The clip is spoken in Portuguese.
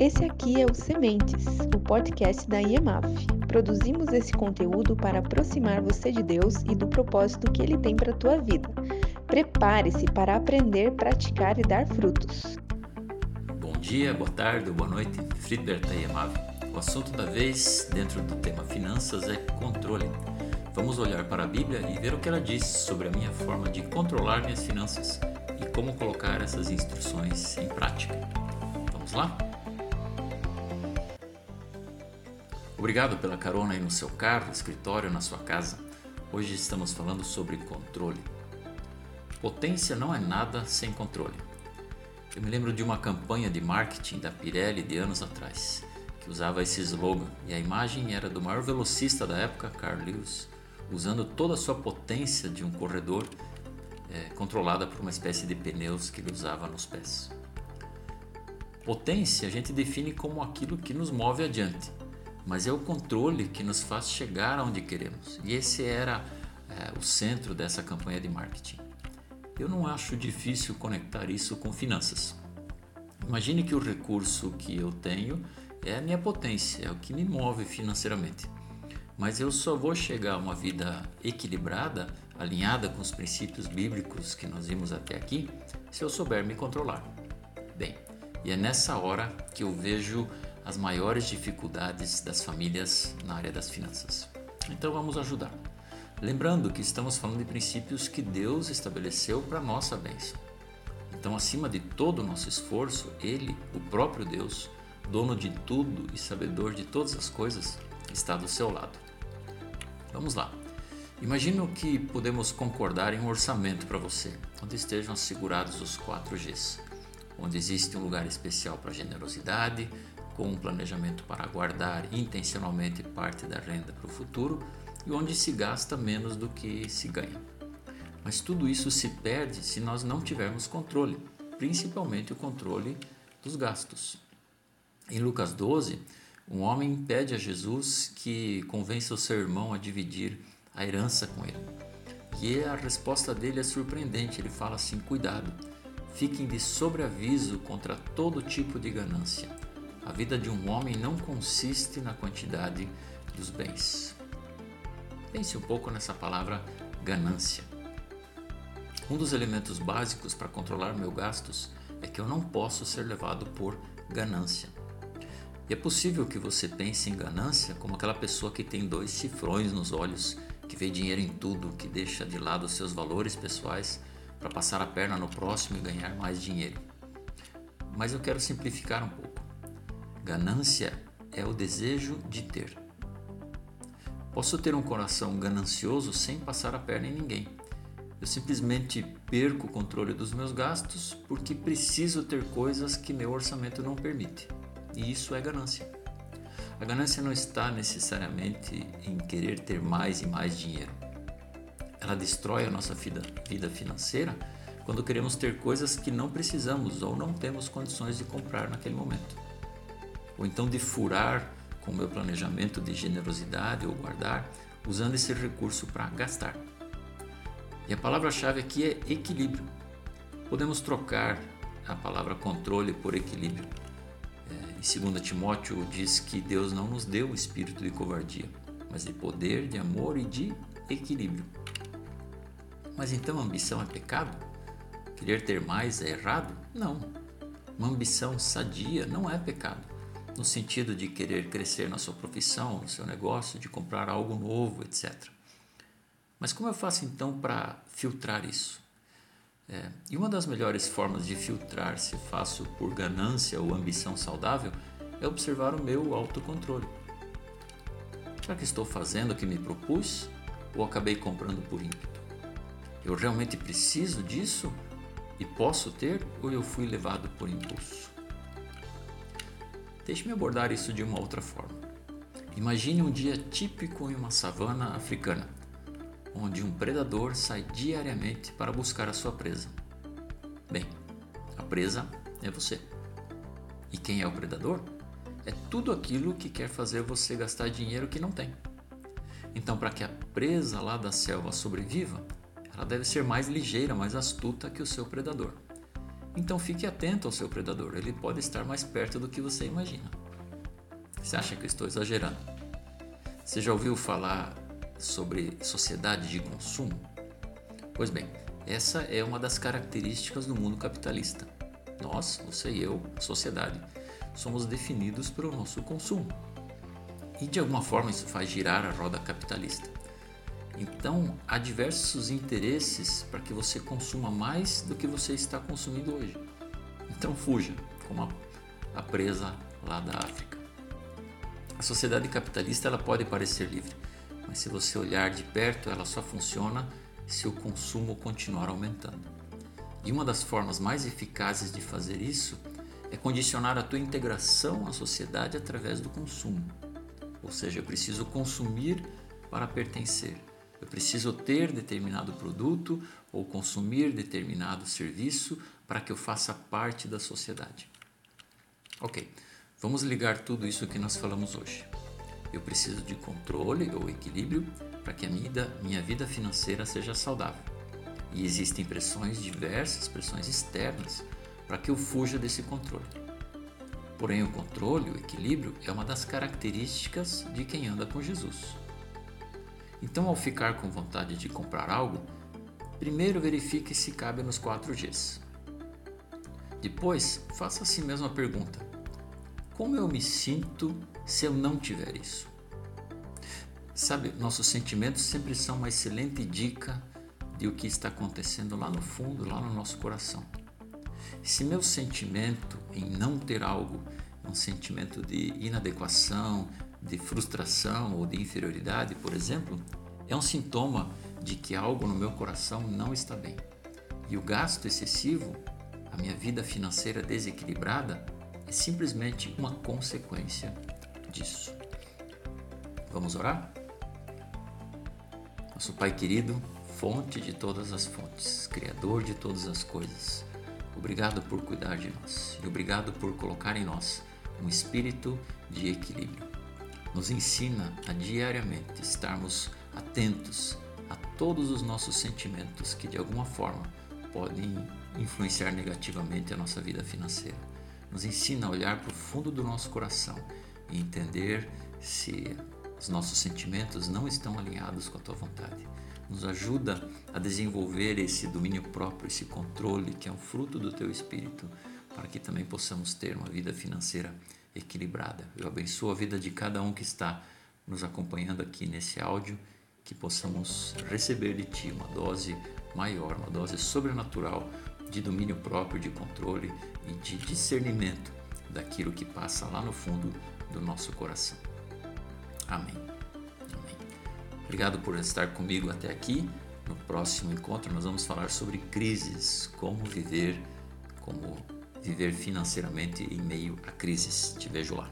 Esse aqui é o Sementes, o podcast da IEMAF. Produzimos esse conteúdo para aproximar você de Deus e do propósito que Ele tem para a tua vida. Prepare-se para aprender, praticar e dar frutos. Bom dia, boa tarde, boa noite, Friedbert da IEMAF. O assunto da vez, dentro do tema finanças, é controle. Vamos olhar para a Bíblia e ver o que ela diz sobre a minha forma de controlar minhas finanças e como colocar essas instruções em prática. Vamos lá? Obrigado pela carona aí no seu carro, escritório, na sua casa. Hoje estamos falando sobre controle. Potência não é nada sem controle. Eu me lembro de uma campanha de marketing da Pirelli de anos atrás, que usava esse slogan, e a imagem era do maior velocista da época, Carl Lewis, usando toda a sua potência de um corredor é, controlada por uma espécie de pneus que ele usava nos pés. Potência a gente define como aquilo que nos move adiante, mas é o controle que nos faz chegar aonde queremos. E esse era é, o centro dessa campanha de marketing. Eu não acho difícil conectar isso com finanças. Imagine que o recurso que eu tenho é a minha potência, é o que me move financeiramente. Mas eu só vou chegar a uma vida equilibrada, alinhada com os princípios bíblicos que nós vimos até aqui, se eu souber me controlar. Bem, e é nessa hora que eu vejo as maiores dificuldades das famílias na área das finanças. Então vamos ajudar. Lembrando que estamos falando de princípios que Deus estabeleceu para nossa bênção. Então, acima de todo o nosso esforço, Ele, o próprio Deus, dono de tudo e sabedor de todas as coisas, está do seu lado. Vamos lá. Imagino que podemos concordar em um orçamento para você, onde estejam assegurados os 4 Gs, onde existe um lugar especial para generosidade, com um planejamento para guardar intencionalmente parte da renda para o futuro e onde se gasta menos do que se ganha. Mas tudo isso se perde se nós não tivermos controle, principalmente o controle dos gastos. Em Lucas 12, um homem pede a Jesus que convença o seu irmão a dividir a herança com ele. E a resposta dele é surpreendente. Ele fala assim: cuidado, fiquem de sobreaviso contra todo tipo de ganância a vida de um homem não consiste na quantidade dos bens. Pense um pouco nessa palavra ganância. Um dos elementos básicos para controlar meus gastos é que eu não posso ser levado por ganância. E é possível que você pense em ganância como aquela pessoa que tem dois cifrões nos olhos, que vê dinheiro em tudo, que deixa de lado seus valores pessoais para passar a perna no próximo e ganhar mais dinheiro. Mas eu quero simplificar um pouco. Ganância é o desejo de ter. Posso ter um coração ganancioso sem passar a perna em ninguém. Eu simplesmente perco o controle dos meus gastos porque preciso ter coisas que meu orçamento não permite. E isso é ganância. A ganância não está necessariamente em querer ter mais e mais dinheiro. Ela destrói a nossa vida, vida financeira quando queremos ter coisas que não precisamos ou não temos condições de comprar naquele momento ou então de furar com o meu planejamento de generosidade ou guardar, usando esse recurso para gastar. E a palavra-chave aqui é equilíbrio. Podemos trocar a palavra controle por equilíbrio. É, em 2 Timóteo diz que Deus não nos deu o espírito de covardia, mas de poder, de amor e de equilíbrio. Mas então ambição é pecado? Querer ter mais é errado? Não. Uma ambição sadia não é pecado no sentido de querer crescer na sua profissão, no seu negócio, de comprar algo novo, etc. Mas como eu faço então para filtrar isso? É, e uma das melhores formas de filtrar se faço por ganância ou ambição saudável é observar o meu autocontrole. Será que estou fazendo o que me propus ou acabei comprando por ímpeto? Eu realmente preciso disso e posso ter ou eu fui levado por impulso? Deixe-me abordar isso de uma outra forma. Imagine um dia típico em uma savana africana, onde um predador sai diariamente para buscar a sua presa. Bem, a presa é você. E quem é o predador? É tudo aquilo que quer fazer você gastar dinheiro que não tem. Então, para que a presa lá da selva sobreviva, ela deve ser mais ligeira, mais astuta que o seu predador. Então fique atento ao seu predador, ele pode estar mais perto do que você imagina. Você acha que eu estou exagerando? Você já ouviu falar sobre sociedade de consumo? Pois bem, essa é uma das características do mundo capitalista. Nós, você e eu, a sociedade, somos definidos pelo nosso consumo. E de alguma forma isso faz girar a roda capitalista. Então, há diversos interesses para que você consuma mais do que você está consumindo hoje. Então, fuja, como a, a presa lá da África. A sociedade capitalista ela pode parecer livre, mas se você olhar de perto, ela só funciona se o consumo continuar aumentando. E uma das formas mais eficazes de fazer isso é condicionar a tua integração à sociedade através do consumo. Ou seja, eu preciso consumir para pertencer. Eu preciso ter determinado produto ou consumir determinado serviço para que eu faça parte da sociedade. Ok, vamos ligar tudo isso que nós falamos hoje. Eu preciso de controle ou equilíbrio para que a minha, minha vida financeira seja saudável. E existem pressões diversas, pressões externas, para que eu fuja desse controle. Porém, o controle, o equilíbrio, é uma das características de quem anda com Jesus. Então, ao ficar com vontade de comprar algo, primeiro verifique se cabe nos quatro Gs. Depois, faça a si mesmo a pergunta: como eu me sinto se eu não tiver isso? Sabe, nossos sentimentos sempre são uma excelente dica de o que está acontecendo lá no fundo, lá no nosso coração. Se meu sentimento em não ter algo é um sentimento de inadequação, de frustração ou de inferioridade, por exemplo, é um sintoma de que algo no meu coração não está bem. E o gasto excessivo, a minha vida financeira desequilibrada, é simplesmente uma consequência disso. Vamos orar? Nosso Pai querido, fonte de todas as fontes, Criador de todas as coisas, obrigado por cuidar de nós e obrigado por colocar em nós um espírito de equilíbrio. Nos ensina a diariamente estarmos atentos a todos os nossos sentimentos que de alguma forma podem influenciar negativamente a nossa vida financeira. Nos ensina a olhar para o fundo do nosso coração e entender se os nossos sentimentos não estão alinhados com a tua vontade. Nos ajuda a desenvolver esse domínio próprio, esse controle que é um fruto do teu espírito, para que também possamos ter uma vida financeira equilibrada. Eu abençoo a vida de cada um que está nos acompanhando aqui nesse áudio, que possamos receber de ti uma dose maior, uma dose sobrenatural de domínio próprio, de controle e de discernimento daquilo que passa lá no fundo do nosso coração. Amém. Amém. Obrigado por estar comigo até aqui. No próximo encontro nós vamos falar sobre crises, como viver, como viver financeiramente em meio a crises. Te vejo lá.